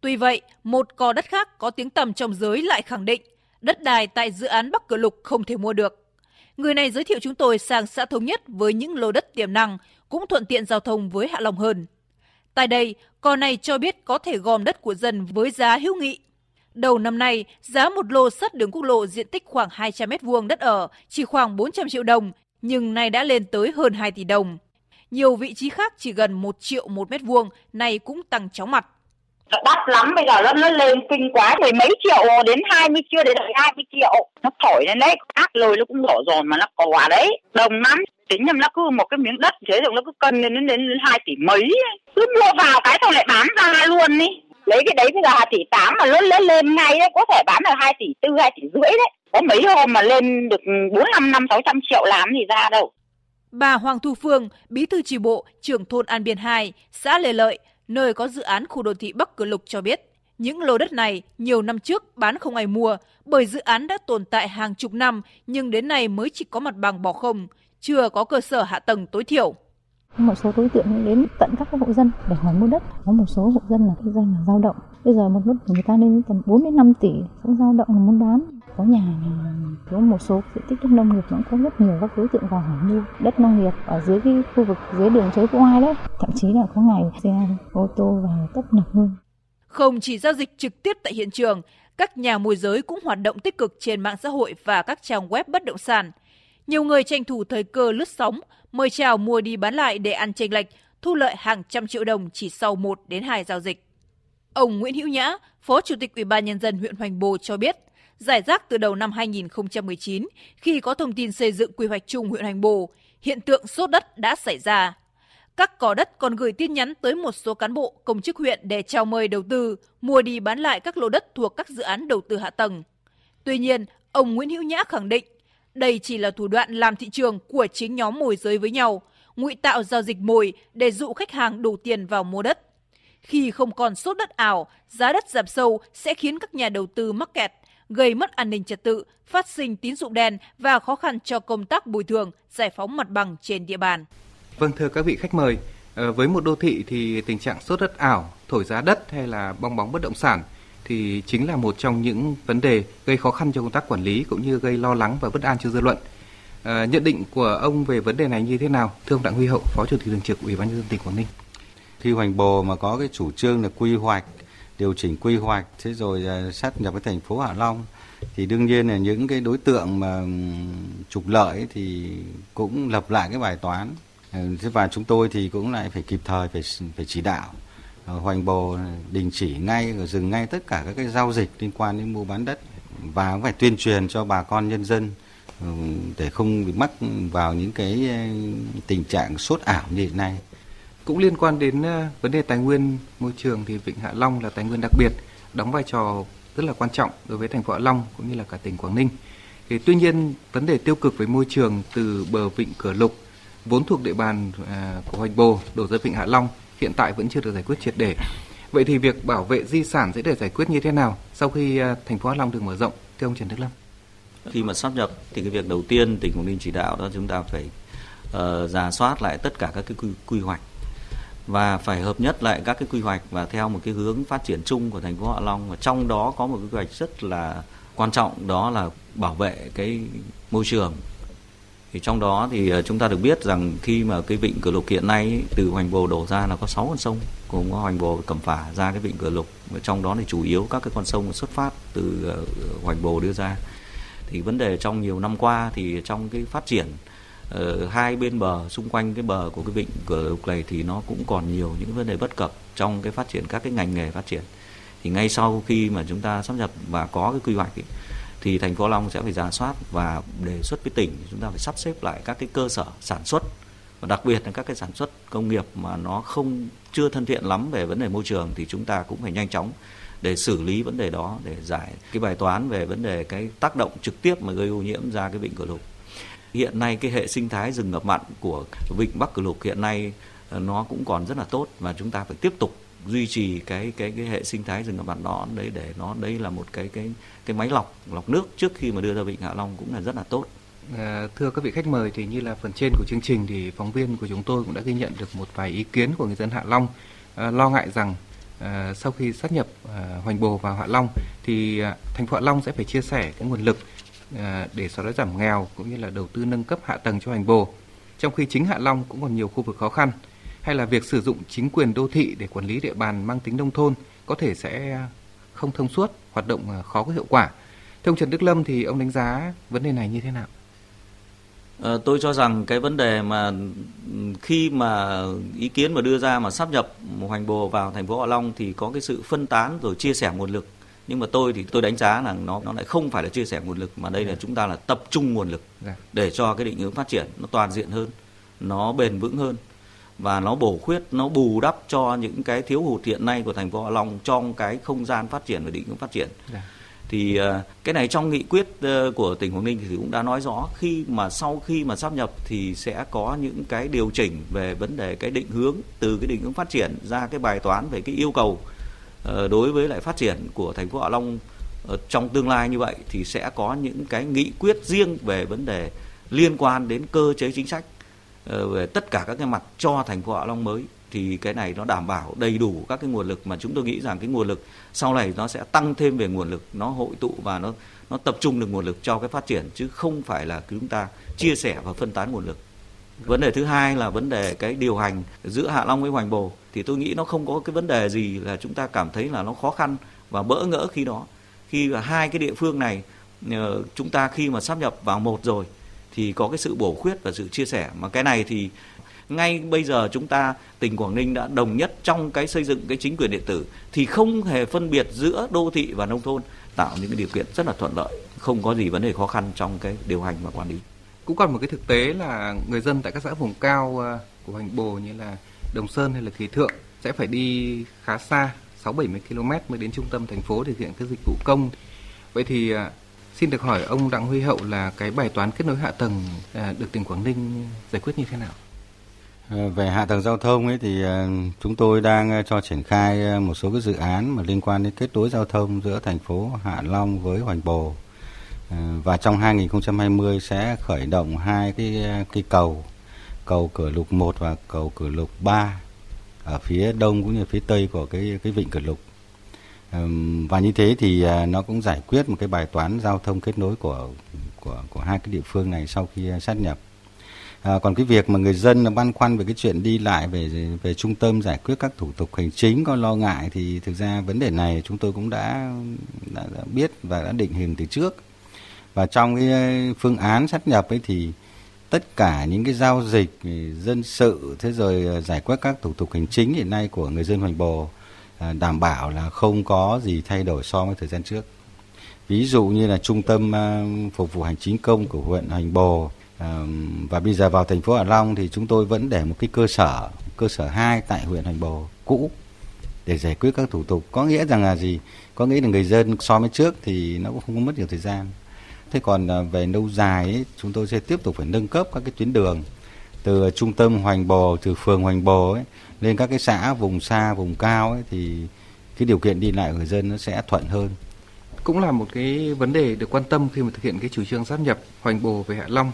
Tuy vậy, một cò đất khác có tiếng tầm trong giới lại khẳng định đất đài tại dự án Bắc Cửa Lục không thể mua được. Người này giới thiệu chúng tôi sang xã Thống Nhất với những lô đất tiềm năng, cũng thuận tiện giao thông với Hạ Long hơn. Tại đây, cò này cho biết có thể gom đất của dân với giá hữu nghị. Đầu năm nay, giá một lô sắt đường quốc lộ diện tích khoảng 200m2 đất ở chỉ khoảng 400 triệu đồng, nhưng nay đã lên tới hơn 2 tỷ đồng. Nhiều vị trí khác chỉ gần 1 triệu một mét vuông, này cũng tăng chóng mặt đắt lắm bây giờ nó, nó lên kinh quá mười mấy triệu đến 20 chưa đến hai mươi triệu. Nó thổi lên đấy ác lôi nó cũng đổ rồi mà nó quả đấy. Đồng lắm. Tính nhầm nó cứ một cái miếng đất thế rồi nó cứ cân lên đến đến hai tỷ mấy cứ mua vào cái xong lại bán ra luôn đi. Lấy cái đấy bây giờ tỷ tám mà lớn lên lên ngay đấy có thể bán được hai tỷ tư hai tỷ rưỡi đấy. Có mấy hôm mà lên được bốn năm năm sáu trăm triệu làm gì ra đâu. Bà Hoàng Thu Phương, bí thư chi bộ, trưởng thôn An Biên 2, xã Lê Lợi, nơi có dự án khu đô thị Bắc Cửa Lục cho biết, những lô đất này nhiều năm trước bán không ai mua bởi dự án đã tồn tại hàng chục năm nhưng đến nay mới chỉ có mặt bằng bỏ không, chưa có cơ sở hạ tầng tối thiểu. Một số đối tượng đến tận các hộ dân để hỏi mua đất, có một số hộ dân là kinh doanh là dao động. Bây giờ một lúc người ta lên tầm 4 đến 5 tỷ cũng dao động là muốn bán. Có nhà có một số diện tích đất nông nghiệp cũng có rất nhiều các đối tượng vào hỏi mua đất nông nghiệp ở dưới cái khu vực dưới đường chối của Ai đấy, thậm chí là có ngày xe ô tô vào tấp nập luôn. Không chỉ giao dịch trực tiếp tại hiện trường, các nhà môi giới cũng hoạt động tích cực trên mạng xã hội và các trang web bất động sản. Nhiều người tranh thủ thời cơ lướt sóng, mời chào mua đi bán lại để ăn chênh lệch, thu lợi hàng trăm triệu đồng chỉ sau 1 đến 2 giao dịch. Ông Nguyễn Hữu Nhã, Phó Chủ tịch Ủy ban nhân dân huyện Hoành Bồ cho biết, giải rác từ đầu năm 2019 khi có thông tin xây dựng quy hoạch chung huyện Hoành Bồ, hiện tượng sốt đất đã xảy ra. Các cò đất còn gửi tin nhắn tới một số cán bộ, công chức huyện để chào mời đầu tư, mua đi bán lại các lô đất thuộc các dự án đầu tư hạ tầng. Tuy nhiên, ông Nguyễn Hữu Nhã khẳng định đây chỉ là thủ đoạn làm thị trường của chính nhóm môi giới với nhau, ngụy tạo giao dịch mồi để dụ khách hàng đổ tiền vào mua đất. Khi không còn sốt đất ảo, giá đất giảm sâu sẽ khiến các nhà đầu tư mắc kẹt, gây mất an ninh trật tự, phát sinh tín dụng đen và khó khăn cho công tác bồi thường, giải phóng mặt bằng trên địa bàn. Vâng thưa các vị khách mời, ờ, với một đô thị thì tình trạng sốt đất ảo, thổi giá đất hay là bong bóng bất động sản thì chính là một trong những vấn đề gây khó khăn cho công tác quản lý cũng như gây lo lắng và bất an cho dư luận. À, nhận định của ông về vấn đề này như thế nào, thưa ông Đặng Huy Hậu, Phó Chủ tịch thường trực Ủy ban nhân dân tỉnh Quảng Ninh? Khi Hoành Bồ mà có cái chủ trương là quy hoạch điều chỉnh quy hoạch thế rồi ờ, sát nhập với thành phố Hạ Long thì đương nhiên là những cái đối tượng mà trục lợi thì cũng lập lại cái bài toán ờ, thế và chúng tôi thì cũng lại phải kịp thời phải phải chỉ đạo Ờ, hoành bồ đình chỉ ngay và dừng ngay tất cả các cái giao dịch liên quan đến mua bán đất và cũng phải tuyên truyền cho bà con nhân dân ừ, để không bị mắc vào những cái ờ, tình trạng sốt ảo như hiện nay. Cũng liên quan đến ờ, vấn đề tài nguyên môi trường thì Vịnh Hạ Long là tài nguyên đặc biệt, đóng vai trò rất là quan trọng đối với thành phố Hạ Long cũng như là cả tỉnh Quảng Ninh. Thì tuy nhiên vấn đề tiêu cực với môi trường từ bờ vịnh Cửa Lục vốn thuộc địa bàn à, của Hoành Bồ đổ ra vịnh Hạ Long hiện tại vẫn chưa được giải quyết triệt để. Vậy thì việc bảo vệ di sản sẽ được giải quyết như thế nào sau khi ờ, thành phố Hạ Long được mở rộng thưa ông Trần Đức Lâm? Khi mà sắp nhập thì cái việc đầu tiên tỉnh Quảng Ninh chỉ đạo đó chúng ta phải ờ, uh, giả soát lại tất cả các cái quy, quy hoạch và phải hợp nhất lại các cái quy hoạch và theo một cái hướng phát triển chung của thành phố Hạ Long và trong đó có một cái quy hoạch rất là quan trọng đó là bảo vệ cái môi trường thì trong đó thì ờ, chúng ta được biết rằng khi mà cái vịnh cửa lục hiện nay từ hoành bồ đổ ra là có 6 con sông cũng có hoành bồ cẩm phả ra cái vịnh cửa lục. Và trong đó thì chủ yếu các cái con sông xuất phát từ ờ, hoành bồ đưa ra. Thì vấn đề trong nhiều năm qua thì trong cái phát triển ở hai bên bờ xung quanh cái bờ của cái vịnh cửa lục này thì nó cũng còn nhiều những vấn đề bất cập trong cái phát triển các cái ngành nghề phát triển. Thì ngay sau khi mà chúng ta sắp nhập và có cái quy hoạch ấy, thì thành phố Long sẽ phải giả soát và đề xuất với tỉnh chúng ta phải sắp xếp lại các cái cơ sở sản xuất. Và đặc biệt là các cái sản xuất công nghiệp mà nó không, chưa thân thiện lắm về vấn đề môi trường thì chúng ta cũng phải nhanh chóng để xử lý vấn đề đó, để giải cái bài toán về vấn đề cái tác động trực tiếp mà gây ô nhiễm ra cái vịnh cửa lục. Hiện nay cái hệ sinh thái rừng ngập mặn của vịnh bắc cửa lục hiện nay ờ, nó cũng còn rất là tốt và chúng ta phải tiếp tục duy trì cái cái cái hệ sinh thái rừng ngập mặn đó đấy để nó đây là một cái cái cái máy lọc lọc nước trước khi mà đưa ra vịnh Hạ Long cũng là rất là tốt. À, thưa các vị khách mời thì như là phần trên của chương trình thì phóng viên của chúng tôi cũng đã ghi nhận được một vài ý kiến của người dân Hạ Long à, lo ngại rằng à, sau khi sát nhập à, Hoành Bồ vào Hạ Long thì à, thành phố Hạ Long sẽ phải chia sẻ cái nguồn lực à, để xóa đói giảm nghèo cũng như là đầu tư nâng cấp hạ tầng cho Hoành Bồ. Trong khi chính Hạ Long cũng còn nhiều khu vực khó khăn hay là việc sử dụng chính quyền đô thị để quản lý địa bàn mang tính nông thôn có thể sẽ không thông suốt, hoạt động à, khó có hiệu quả. Thưa ông Trần Đức Lâm thì ông đánh giá vấn đề này như thế nào? À, tôi cho rằng cái vấn đề mà khi mà ý kiến mà đưa ra mà sắp nhập Hoành Bồ vào thành phố Hạ Long thì có cái sự phân tán rồi chia sẻ nguồn lực nhưng mà tôi thì tôi đánh giá là nó nó lại không phải là chia sẻ nguồn lực mà đây là chúng ta là tập trung nguồn lực dạ. để cho cái định hướng phát triển nó toàn diện hơn nó bền vững hơn và nó bổ khuyết nó bù đắp cho những cái thiếu hụt hiện nay của thành phố Hạ Long trong cái không gian phát triển và định hướng phát triển. Dạ. Thì ờ, cái này trong nghị quyết ờ, của tỉnh Quảng Ninh thì cũng đã nói rõ khi mà sau khi mà sắp nhập thì sẽ có những cái điều chỉnh về vấn đề cái định hướng từ cái định hướng phát triển ra cái bài toán về cái yêu cầu ờ, đối với lại phát triển của thành phố Hạ Long trong tương lai như vậy thì sẽ có những cái nghị quyết riêng về vấn đề liên quan đến cơ chế chính sách Ờ, về tất cả các cái mặt cho thành phố Hạ Long mới, thì cái này nó đảm bảo đầy đủ các cái nguồn lực mà chúng tôi nghĩ rằng cái nguồn lực sau này nó sẽ tăng thêm về nguồn lực, nó hội tụ và nó nó tập trung được nguồn lực cho cái phát triển, chứ không phải là chúng ta chia sẻ và phân tán nguồn lực. Vấn đề thứ hai là vấn đề cái điều hành giữa Hạ Long với Hoành Bồ, thì tôi nghĩ nó không có cái vấn đề gì là chúng ta cảm thấy là nó khó khăn và bỡ ngỡ khi đó. Khi hai cái địa phương này ờ, chúng ta khi mà sắp nhập vào một rồi thì có cái sự bổ khuyết và sự chia sẻ mà cái này thì ngay bây giờ chúng ta, tỉnh Quảng Ninh đã đồng nhất trong cái xây dựng cái chính quyền điện tử thì không hề phân biệt giữa đô thị và nông thôn, tạo những cái điều kiện rất là thuận lợi, không có gì vấn đề khó khăn trong cái điều hành và quản lý cũng còn một cái thực tế là người dân tại các xã vùng cao à, của Hoành Bồ như là Đồng Sơn hay là Kỳ Thượng sẽ phải đi khá xa 6 70 km mới đến trung tâm thành phố để thực hiện các dịch vụ công. Vậy thì à, Xin được hỏi ông Đặng Huy Hậu là cái bài toán kết nối hạ tầng à, được tỉnh Quảng Ninh giải quyết như thế nào? À, về hạ tầng giao thông ấy thì à, chúng tôi đang cho triển khai một số cái dự án mà liên quan đến kết nối giao thông giữa thành phố Hạ Long với Hoành Bồ. Và trong 2020 sẽ khởi động hai cái cái cầu, cầu Cửa Lục 1 và cầu Cửa Lục 3 ở phía đông cũng như phía tây của cái cái vịnh Cửa Lục và như thế thì à, nó cũng giải quyết một cái bài toán giao thông kết nối của của của hai cái địa phương này sau khi à, sát nhập À, còn cái việc mà người dân băn khoăn về cái chuyện đi lại về về trung tâm giải quyết các thủ tục hành chính có lo ngại thì thực ra vấn đề này chúng tôi cũng đã, đã, đã biết và đã định hình từ trước. Và trong cái à, phương án sát nhập ấy thì tất cả những cái giao dịch dân sự thế rồi giải quyết các thủ tục hành chính hiện nay của người dân Hoành Bồ À, đảm bảo là không có gì thay đổi so với thời gian trước. Ví dụ như là trung tâm à, phục vụ hành chính công của huyện Hoành Bồ à, và bây giờ vào thành phố Hạ Long thì chúng tôi vẫn để một cái cơ sở cơ sở 2 tại huyện Hoành Bồ cũ để giải quyết các thủ tục. Có nghĩa rằng là gì? Có nghĩa là người dân so với trước thì nó cũng không có mất nhiều thời gian. Thế còn về lâu dài ấy, chúng tôi sẽ tiếp tục phải nâng cấp các cái tuyến đường từ trung tâm Hoành Bồ từ phường Hoành Bồ ấy, lên các cái xã vùng xa vùng cao ấy, thì cái điều kiện đi lại của người dân nó sẽ thuận hơn. Cũng là một cái vấn đề được quan tâm khi mà thực hiện cái chủ trương sát nhập Hoành Bồ về Hạ Long.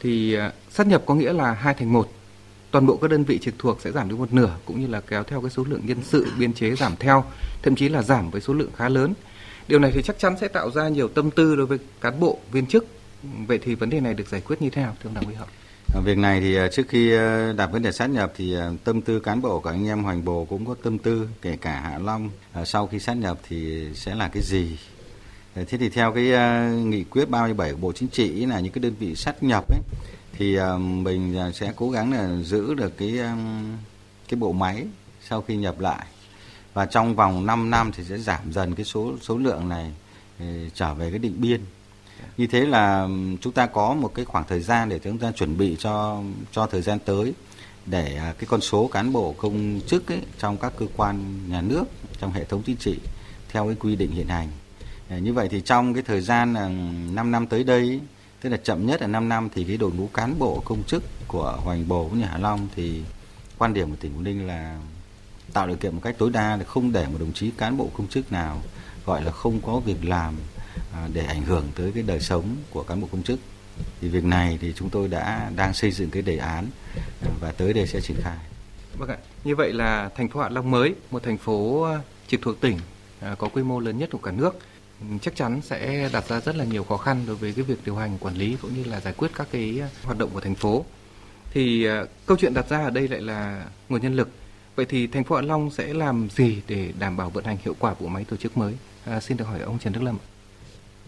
Thì à, sát nhập có nghĩa là hai thành một. Toàn bộ các đơn vị trực thuộc sẽ giảm đi một nửa cũng như là kéo theo cái số lượng nhân sự biên chế giảm theo thậm chí là giảm với số lượng khá lớn. Điều này thì chắc chắn sẽ tạo ra nhiều tâm tư đối với cán bộ viên chức. Vậy thì vấn đề này được giải quyết như thế nào thưa ông đảng ủy hậu? Ờ, việc này thì ờ, trước khi ờ, đặt vấn đề sát nhập thì tâm tư cán bộ của anh em Hoành Bồ cũng có tâm tư, kể cả Hạ Long. Sau khi sát nhập thì sẽ là cái gì? Thế thì theo cái nghị quyết 37 của Bộ Chính trị là những cái đơn vị sát nhập ấy, thì mình sẽ cố gắng là giữ được cái cái bộ máy sau khi nhập lại. Và trong vòng 5 năm thì sẽ giảm dần cái số số lượng này trở về cái định biên. Như thế là chúng ta có một cái khoảng thời gian để chúng ta chuẩn bị cho cho thời gian tới để à, cái con số cán bộ công chức ấy, trong các cơ quan nhà nước trong hệ thống chính trị theo cái quy định hiện hành. Ờ, như vậy thì trong cái thời gian là 5 năm tới đây tức là chậm nhất là 5 năm thì cái đội ngũ cán bộ công chức của Hoành Bồ cũng như Hạ Long thì quan điểm của tỉnh Quảng Ninh là tạo điều kiện một cách tối đa để không để một đồng chí cán bộ công chức nào gọi là không có việc làm À, để ảnh hưởng tới cái đời sống của cán bộ công chức. Thì việc này thì chúng tôi đã đang xây dựng cái đề án à, và tới đây sẽ triển khai. Vâng ạ. Như vậy là thành phố Hạ Long mới, một thành phố à, trực thuộc tỉnh có quy mô lớn nhất của cả nước ừ, chắc chắn sẽ đặt ra rất là nhiều khó khăn đối với cái việc điều hành quản lý cũng như là giải quyết các cái hoạt động của thành phố. Thì câu chuyện đặt ra ở đây lại là nguồn nhân lực. Vậy thì thành phố Hạ Long sẽ làm gì để đảm bảo vận hành hiệu quả bộ máy tổ chức mới? À, xin được hỏi ông Trần Đức Lâm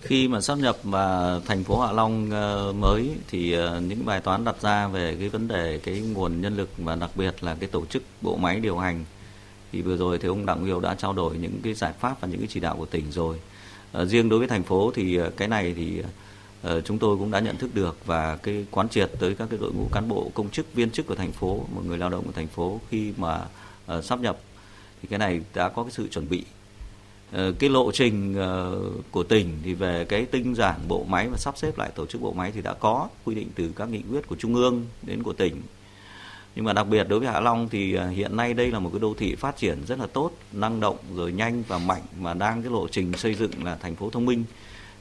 khi mà sắp nhập và thành phố Hạ Long ờ, mới thì ờ, những bài toán đặt ra về cái vấn đề cái nguồn nhân lực và đặc biệt là cái tổ chức bộ máy điều hành. Thì vừa rồi thì ông Đặng Hiếu đã trao đổi những cái giải pháp và những cái chỉ đạo của tỉnh rồi. Ờ, riêng đối với thành phố thì cái này thì chúng tôi cũng đã nhận thức được và cái quán triệt tới các cái đội ngũ cán bộ, công chức, viên chức của thành phố, một người lao động của thành phố khi mà sắp nhập. Thì cái này đã có cái sự chuẩn bị Ờ, cái lộ trình ờ, của tỉnh thì về cái tinh giản bộ máy và sắp xếp lại tổ chức bộ máy thì đã có quy định từ các nghị quyết của trung ương đến của tỉnh nhưng mà đặc biệt đối với Hạ Long thì ờ, hiện nay đây là một cái đô thị phát triển rất là tốt, năng động rồi nhanh và mạnh mà đang cái lộ trình xây dựng là thành phố thông minh.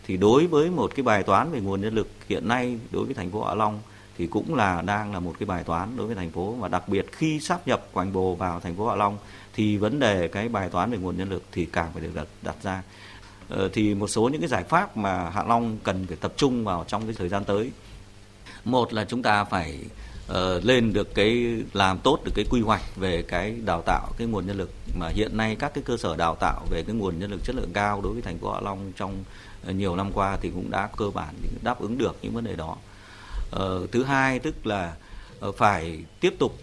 Thì đối với một cái bài toán về nguồn nhân lực hiện nay đối với thành phố Hạ Long thì cũng là đang là một cái bài toán đối với thành phố và đặc biệt khi sắp nhập Quảng Bồ vào thành phố Hạ Long thì vấn đề cái bài toán về nguồn nhân lực thì càng phải được đặt, đặt ra. Ờ, thì một số những cái giải pháp mà Hạ Long cần phải tập trung vào trong cái thời gian tới. Một là chúng ta phải uh, lên được cái làm tốt được cái quy hoạch về cái đào tạo cái nguồn nhân lực mà hiện nay các cái cơ sở đào tạo về cái nguồn nhân lực chất lượng cao đối với thành phố Hạ Long trong ờ, nhiều năm qua thì cũng đã cơ bản đáp ứng được những vấn đề đó. Uh, thứ hai tức là phải tiếp tục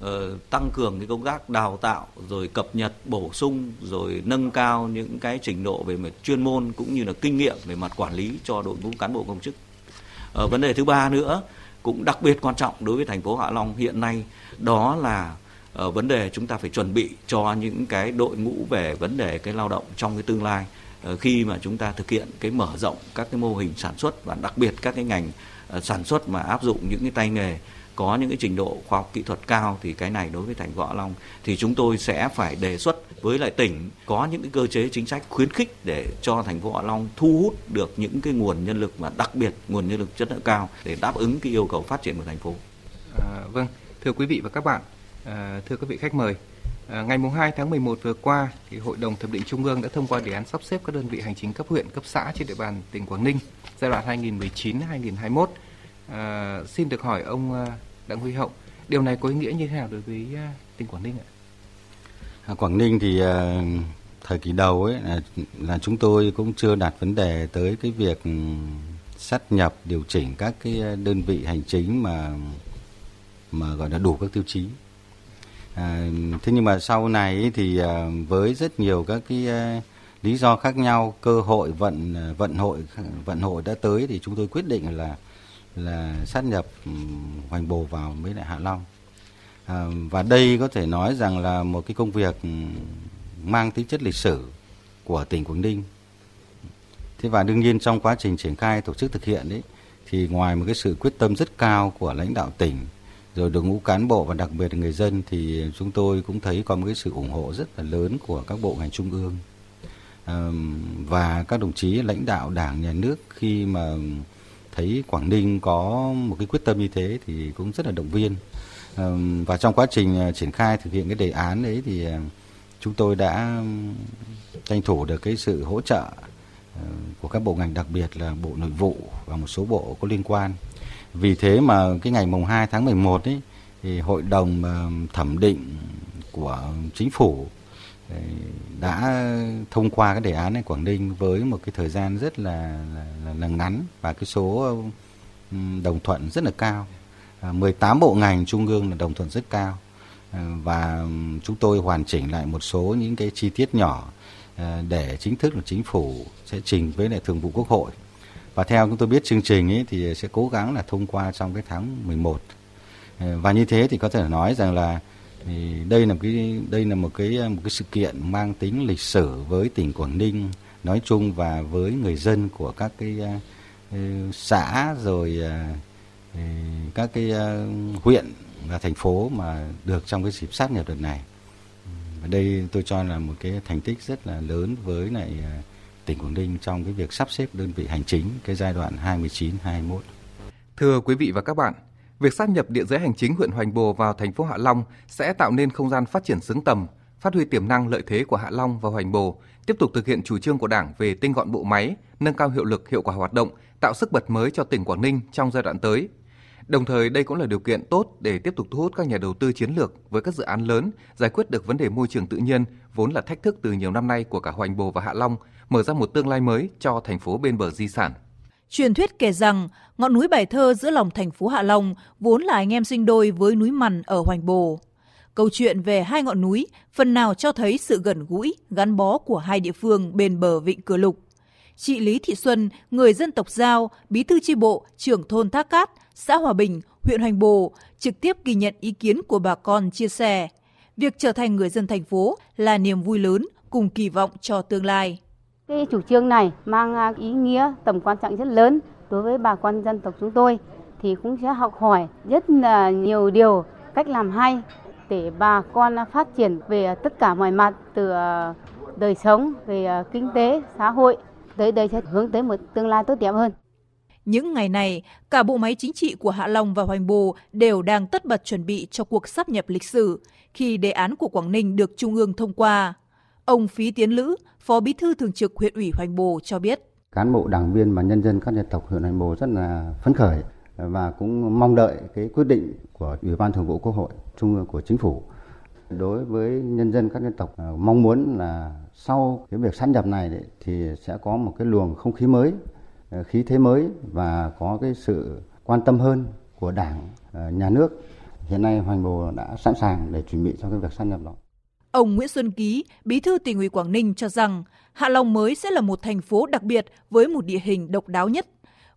Ờ, tăng cường cái công tác đào tạo rồi cập nhật bổ sung rồi nâng cao những cái trình độ về mặt chuyên môn cũng như là kinh nghiệm về mặt quản lý cho đội ngũ cán bộ công chức. ở vấn đề thứ ba nữa cũng đặc biệt quan trọng đối với thành phố Hạ Long hiện nay đó là uh, vấn đề chúng ta phải chuẩn bị cho những cái đội ngũ về vấn đề cái lao động trong cái tương lai uh, khi mà chúng ta thực hiện cái mở rộng các cái mô hình sản xuất và đặc biệt các cái ngành uh, sản xuất mà áp dụng những cái tay nghề có những cái trình độ khoa học kỹ thuật cao thì cái này đối với thành phố Long thì chúng tôi sẽ phải đề xuất với lại tỉnh có những cái cơ chế chính sách khuyến khích để cho thành phố Hạ Long thu hút được những cái nguồn nhân lực mà đặc biệt nguồn nhân lực chất lượng cao để đáp ứng cái yêu cầu phát triển của thành phố. À, vâng, thưa quý vị và các bạn, à, thưa các vị khách mời, À, ngày 2 tháng 11 vừa qua, thì Hội đồng Thẩm định Trung ương đã thông qua đề án sắp xếp các đơn vị hành chính cấp huyện, cấp xã trên địa bàn tỉnh Quảng Ninh giai đoạn 2019-2021 À, xin được hỏi ông à, Đặng Huy Hậu, điều này có ý nghĩa như thế nào đối với à, tỉnh Quảng Ninh ạ? À, Quảng Ninh thì à, thời kỳ đầu ấy là, là chúng tôi cũng chưa đặt vấn đề tới cái việc ừ, sát nhập điều chỉnh các cái à, đơn vị hành chính mà mà gọi là đủ các tiêu chí. À, thế nhưng mà sau này thì à, với rất nhiều các cái à, lý do khác nhau, cơ hội vận vận hội vận hội đã tới thì chúng tôi quyết định là là sát nhập ừ, Hoành Bồ vào với lại Hạ Long. À, và đây có thể nói rằng là một cái công việc ừ, mang tính chất lịch sử của tỉnh Quảng Ninh. Thế và đương nhiên trong quá trình triển khai tổ chức thực hiện đấy thì ngoài một cái sự quyết tâm rất cao của lãnh đạo tỉnh rồi đội ngũ cán bộ và đặc biệt là người dân thì chúng tôi cũng thấy có một cái sự ủng hộ rất là lớn của các bộ ngành trung ương và các đồng chí lãnh đạo đảng nhà nước khi mà thấy Quảng Ninh có một cái quyết tâm như thế thì cũng rất là động viên và trong quá trình ờ, triển khai thực hiện cái đề án đấy thì ờ, chúng tôi đã tranh thủ được cái sự hỗ trợ ờ, của các bộ ngành đặc biệt là Bộ Nội vụ và một số bộ có liên quan. Vì thế mà cái ngày mùng 2 tháng 11 ấy, thì hội đồng thẩm định của chính phủ đã thông qua cái đề án này Quảng Ninh với một cái thời gian rất là là, là ngắn và cái số ừ, đồng thuận rất là cao. À, 18 bộ ngành trung ương là đồng thuận rất cao. À, và ừ, chúng tôi hoàn chỉnh lại một số những cái chi tiết nhỏ à, để chính thức là chính phủ sẽ trình với lại thường vụ quốc hội và theo chúng tôi biết chương trình ấy thì sẽ cố gắng là thông qua trong cái tháng 11 và như thế thì có thể nói rằng là thì đây là một cái đây là một cái một cái sự kiện mang tính lịch sử với tỉnh Quảng Ninh nói chung và với người dân của các cái uh, xã rồi uh, các cái uh, huyện và thành phố mà được trong cái dịp sát nhập đợt này. Và đây tôi cho là một cái thành tích rất là lớn với lại tỉnh Quảng Ninh trong cái việc sắp xếp đơn vị hành chính cái giai đoạn 29-21. Thưa quý vị và các bạn, việc sát nhập địa giới hành chính huyện Hoành Bồ vào thành phố Hạ Long sẽ tạo nên không gian phát triển xứng tầm, phát huy tiềm năng lợi thế của Hạ Long và Hoành Bồ, tiếp tục thực hiện chủ trương của Đảng về tinh gọn bộ máy, nâng cao hiệu lực hiệu quả hoạt động, tạo sức bật mới cho tỉnh Quảng Ninh trong giai đoạn tới. Đồng thời đây cũng là điều kiện tốt để tiếp tục thu hút các nhà đầu tư chiến lược với các dự án lớn, giải quyết được vấn đề môi trường tự nhiên vốn là thách thức từ nhiều năm nay của cả Hoành Bồ và Hạ Long, mở ra một tương lai mới cho thành phố bên bờ di sản. Truyền thuyết kể rằng ngọn núi Bài Thơ giữa lòng thành phố Hạ Long vốn là anh em sinh đôi với núi Mằn ở Hoành Bồ. Câu chuyện về hai ngọn núi phần nào cho thấy sự gần gũi, gắn bó của hai địa phương bên bờ vịnh Cửa Lục. Chị Lý Thị Xuân, người dân tộc Giao, bí thư chi bộ, trưởng thôn Thác Cát, xã Hòa Bình, huyện Hoành Bồ trực tiếp ghi nhận ý kiến của bà con chia sẻ. Việc trở thành người dân thành phố là niềm vui lớn cùng kỳ vọng cho tương lai. Cái chủ trương này mang à, ý nghĩa tầm quan trọng rất lớn đối với bà con dân tộc chúng tôi thì cũng sẽ học hỏi rất là nhiều điều cách làm hay để bà con phát triển về tất cả mọi mặt từ à, đời sống về à, kinh tế xã hội tới đây sẽ hướng tới một tương lai tốt đẹp hơn. Những ngày này, cả bộ máy chính trị của Hạ Long và Hoành Bồ đều đang tất bật chuẩn bị cho cuộc sắp nhập lịch sử khi đề án của Quảng Ninh được Trung ương thông qua. Ông Phí Tiến Lữ, Phó Bí thư Thường trực huyện ủy Hoành Bồ cho biết. Cán bộ đảng viên và nhân dân các dân tộc huyện Hoành Bồ rất là phấn khởi và cũng mong đợi cái quyết định của Ủy ban Thường vụ Quốc hội Trung ương của Chính phủ. Đối với nhân dân các dân tộc à, mong muốn là sau cái việc sát nhập này thì sẽ có một cái luồng không khí mới à, khí thế mới và có cái sự quan tâm hơn của Đảng, à, nhà nước. Hiện nay Hoành Bồ đã sẵn sàng để chuẩn bị cho cái việc sát nhập đó. Ông Nguyễn Xuân Ký, Bí thư tỉnh ủy Quảng Ninh cho rằng Hạ Long mới sẽ là một thành phố đặc biệt với một địa hình độc đáo nhất,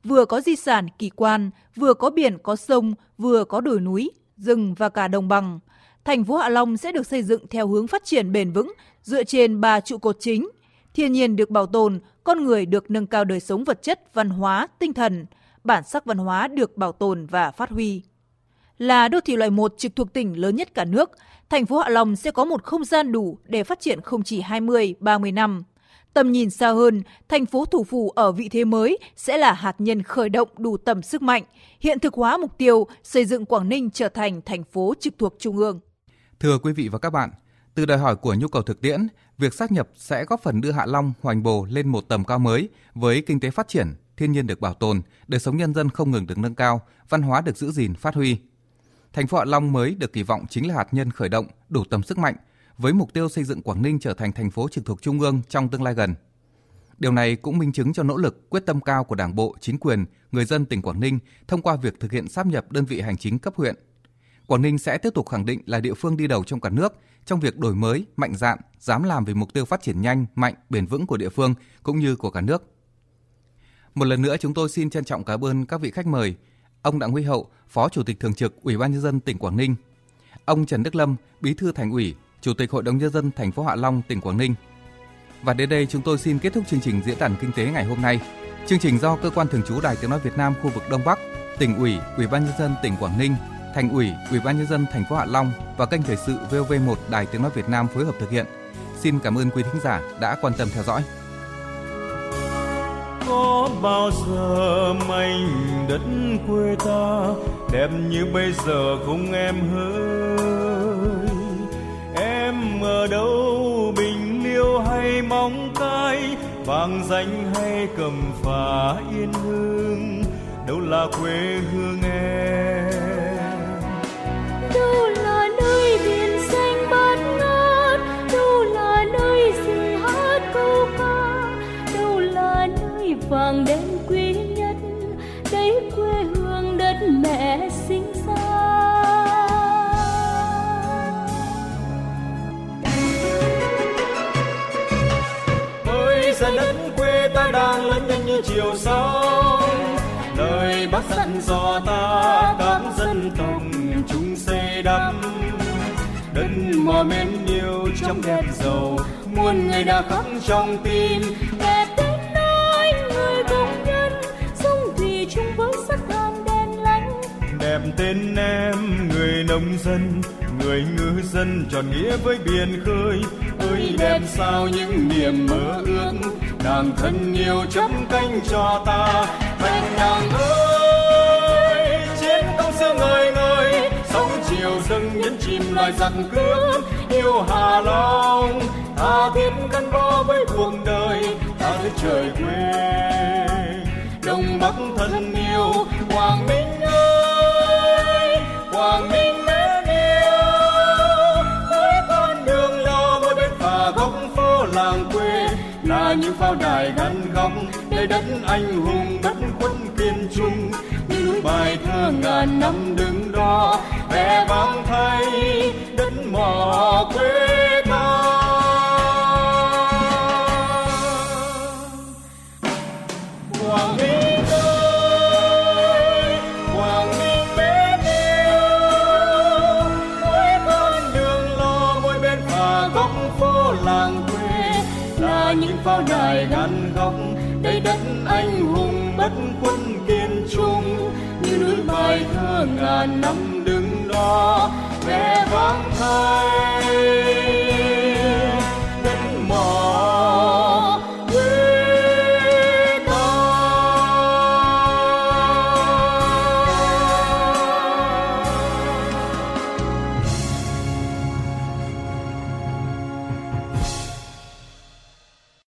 vừa có di sản kỳ quan, vừa có biển có sông, vừa có đồi núi, rừng và cả đồng bằng. Thành phố Hạ Long sẽ được xây dựng theo hướng phát triển bền vững dựa trên ba trụ cột chính: thiên nhiên được bảo tồn, con người được nâng cao đời sống vật chất, văn hóa, tinh thần, bản sắc văn hóa được bảo tồn và phát huy. Là đô thị loại 1 trực thuộc tỉnh lớn nhất cả nước, thành phố Hạ Long sẽ có một không gian đủ để phát triển không chỉ 20, 30 năm. Tầm nhìn xa hơn, thành phố thủ phủ ở vị thế mới sẽ là hạt nhân khởi động đủ tầm sức mạnh, hiện thực hóa mục tiêu xây dựng Quảng Ninh trở thành thành phố trực thuộc Trung ương. Thưa quý vị và các bạn, từ đòi hỏi của nhu cầu thực tiễn, việc sát nhập sẽ góp phần đưa Hạ Long, Hoành Bồ lên một tầm cao mới với kinh tế phát triển, thiên nhiên được bảo tồn, đời sống nhân dân không ngừng được nâng cao, văn hóa được giữ gìn, phát huy. Thành phố Hạ Long mới được kỳ vọng chính là hạt nhân khởi động đủ tầm sức mạnh với mục tiêu xây dựng Quảng Ninh trở thành thành phố trực thuộc trung ương trong tương lai gần. Điều này cũng minh chứng cho nỗ lực, quyết tâm cao của Đảng bộ, chính quyền, người dân tỉnh Quảng Ninh thông qua việc thực hiện sáp nhập đơn vị hành chính cấp huyện. Quảng Ninh sẽ tiếp tục khẳng định là địa phương đi đầu trong cả nước trong việc đổi mới, mạnh dạn, dám làm vì mục tiêu phát triển nhanh, mạnh, bền vững của địa phương cũng như của cả nước. Một lần nữa chúng tôi xin trân trọng cảm ơn các vị khách mời, ông Đặng Huy Hậu, Phó Chủ tịch Thường trực Ủy ban nhân dân tỉnh Quảng Ninh, ông Trần Đức Lâm, Bí thư Thành ủy, Chủ tịch Hội đồng nhân dân thành phố Hạ Long, tỉnh Quảng Ninh. Và đến đây chúng tôi xin kết thúc chương trình diễn đàn kinh tế ngày hôm nay. Chương trình do cơ quan thường trú Đài Tiếng nói Việt Nam khu vực Đông Bắc, tỉnh ủy, Ủy ban nhân dân tỉnh Quảng Ninh, Thành ủy, Ủy ban nhân dân thành phố Hạ Long và kênh thời sự VOV1 Đài Tiếng nói Việt Nam phối hợp thực hiện. Xin cảm ơn quý thính giả đã quan tâm theo dõi. Có bao giờ mảnh đất quê ta đẹp như bây giờ không em hỡi Em ở đâu, bình liêu hay móng cái, vàng danh hay cầm phả yên hương, đâu là quê hương em? Như lời bác dặn dò ta, các dân tộc chung xây đắp. Đất mò men yêu trong đẹp giàu muôn người đã khắc trong tim. Đẹp tên nơi người công nhân sông thủy chung với sắc than đen lánh. Đẹp tên em, người nông dân, người ngư dân tròn nghĩa với biển khơi. Ơi, đẹp sao những niềm mơ ước nàng thân yêu chấm canh cho ta. Thành nàng ơi chiến công xưa ngời ngời, sóng chiều dâng nhấn chìm loài giặc cướp. Yêu hà long tha thiết gắn bó với cuộc đời, ta dưới trời quê. Đông bắc thân yêu, quảng minh là những pháo đài gắn góc nơi đất anh hùng đất quân kiên trung. Như bài thơ ngàn năm đứng đó, vẻ vang thay đất mỏ quê pháo đài gắn góc đây đất anh hùng bất quân kiên trung. như núi bài thơ ngàn năm đứng đó vẻ vang thay